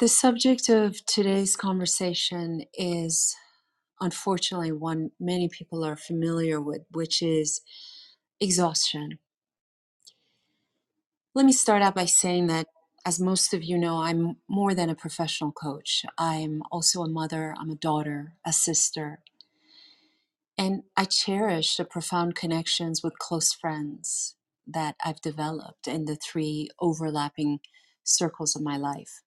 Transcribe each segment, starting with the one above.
The subject of today's conversation is unfortunately one many people are familiar with, which is exhaustion. Let me start out by saying that, as most of you know, I'm more than a professional coach. I'm also a mother, I'm a daughter, a sister, and I cherish the profound connections with close friends that I've developed in the three overlapping circles of my life.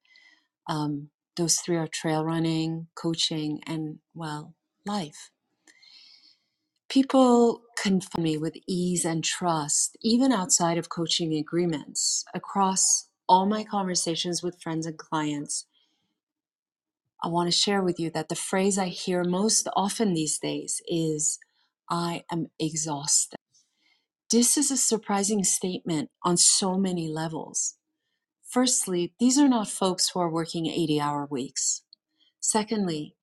Um, those three are trail running, coaching, and, well, life. People confide me with ease and trust, even outside of coaching agreements. Across all my conversations with friends and clients, I want to share with you that the phrase I hear most often these days is, I am exhausted. This is a surprising statement on so many levels. Firstly, these are not folks who are working 80 hour weeks. Secondly,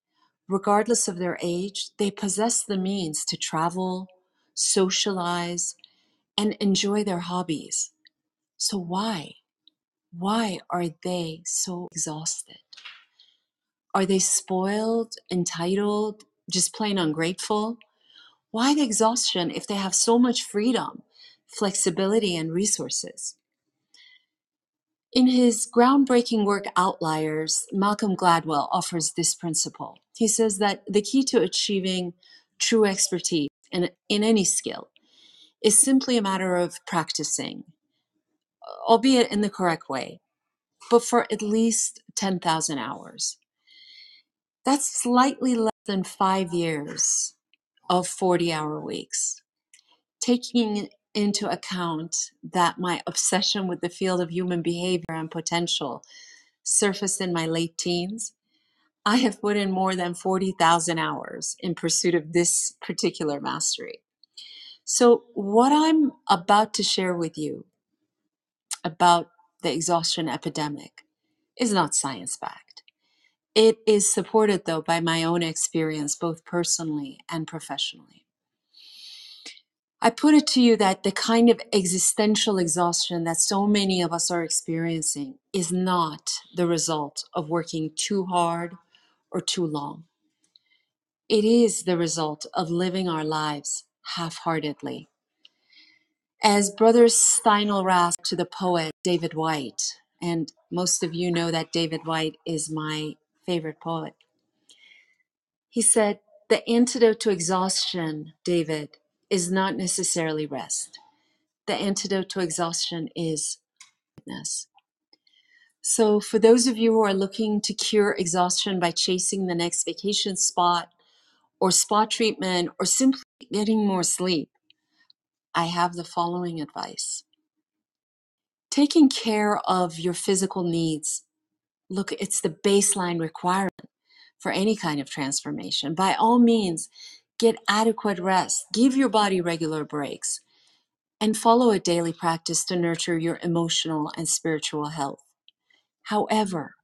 regardless of their age, they possess the means to travel, socialize, and enjoy their hobbies. So, why? Why are they so exhausted? Are they spoiled, entitled, just plain ungrateful? Why the exhaustion if they have so much freedom, flexibility, and resources? In his groundbreaking work Outliers, Malcolm Gladwell offers this principle. He says that the key to achieving true expertise in, in any skill is simply a matter of practicing, albeit in the correct way, but for at least 10,000 hours. That's slightly less than five years of 40 hour weeks. Taking into account that my obsession with the field of human behavior and potential surfaced in my late teens, I have put in more than 40,000 hours in pursuit of this particular mastery. So, what I'm about to share with you about the exhaustion epidemic is not science backed. It is supported, though, by my own experience, both personally and professionally. I put it to you that the kind of existential exhaustion that so many of us are experiencing is not the result of working too hard or too long. It is the result of living our lives half heartedly. As Brother Steindl-Rast to the poet David Whyte, and most of you know that David Whyte is my favorite poet, he said, The antidote to exhaustion, David, is not necessarily rest. The antidote to exhaustion is fitness. So, for those of you who are looking to cure exhaustion by chasing the next vacation spot or spa treatment or simply getting more sleep, I have the following advice. Taking care of your physical needs, look, it's the baseline requirement for any kind of transformation. By all means, get adequate rest, give your body regular breaks, and follow a daily practice to nurture your emotional and spiritual health. However,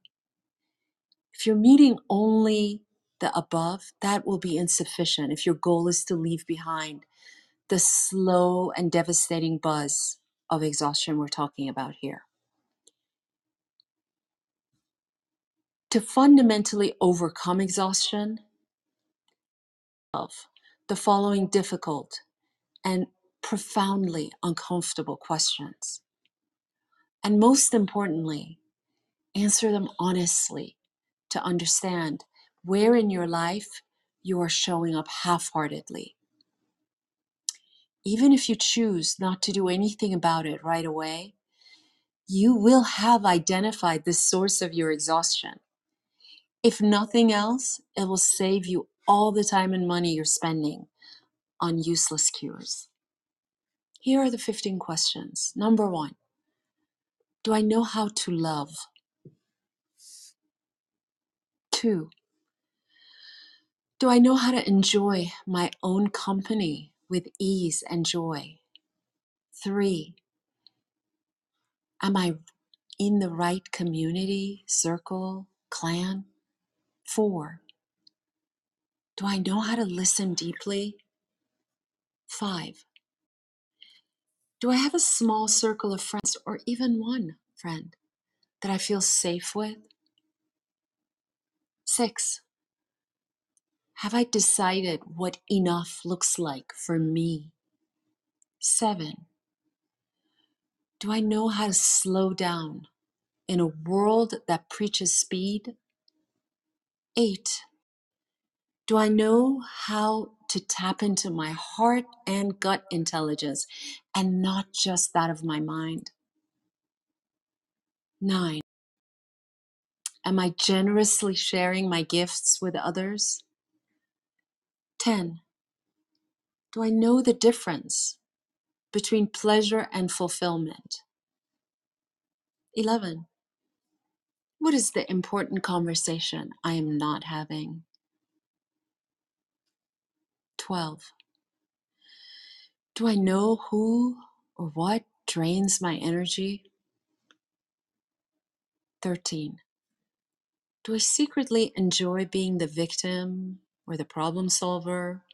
if you're meeting only the above, that will be insufficient if your goal is to leave behind the slow and devastating buzz of exhaustion we're talking about here. To fundamentally overcome exhaustion, of the following difficult and profoundly uncomfortable questions. And most importantly, answer them honestly to understand where in your life you are showing up half heartedly. Even if you choose not to do anything about it right away, you will have identified the source of your exhaustion. If nothing else, it will save you all the time and money you're spending on useless cures. Here are the 15 questions. Number one Do I know how to love? Two, do I know how to enjoy my own company with ease and joy? Three, am I in the right community, circle, clan? Four, do I know how to listen deeply? Five, do I have a small circle of friends or even one friend that I feel safe with? Six, have I decided what enough looks like for me? Seven, do I know how to slow down in a world that preaches speed? Eight, do I know how to tap into my heart and gut intelligence and not just that of my mind? Nine, am I generously sharing my gifts with others? 10. Do I know the difference between pleasure and fulfillment? 11. What is the important conversation I am not having? 12. Do I know who or what drains my energy? 13. Do I secretly enjoy being the victim or the problem solver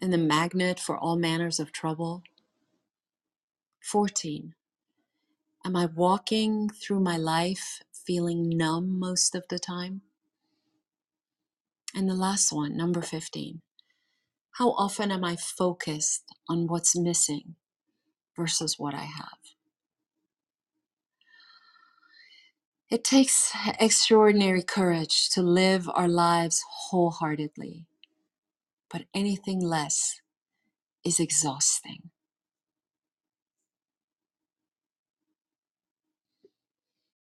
and the magnet for all manners of trouble? 14. Am I walking through my life feeling numb most of the time? And the last one, number 15. How often am I focused on what's missing versus what I have? It takes extraordinary courage to live our lives wholeheartedly, but anything less is exhausting.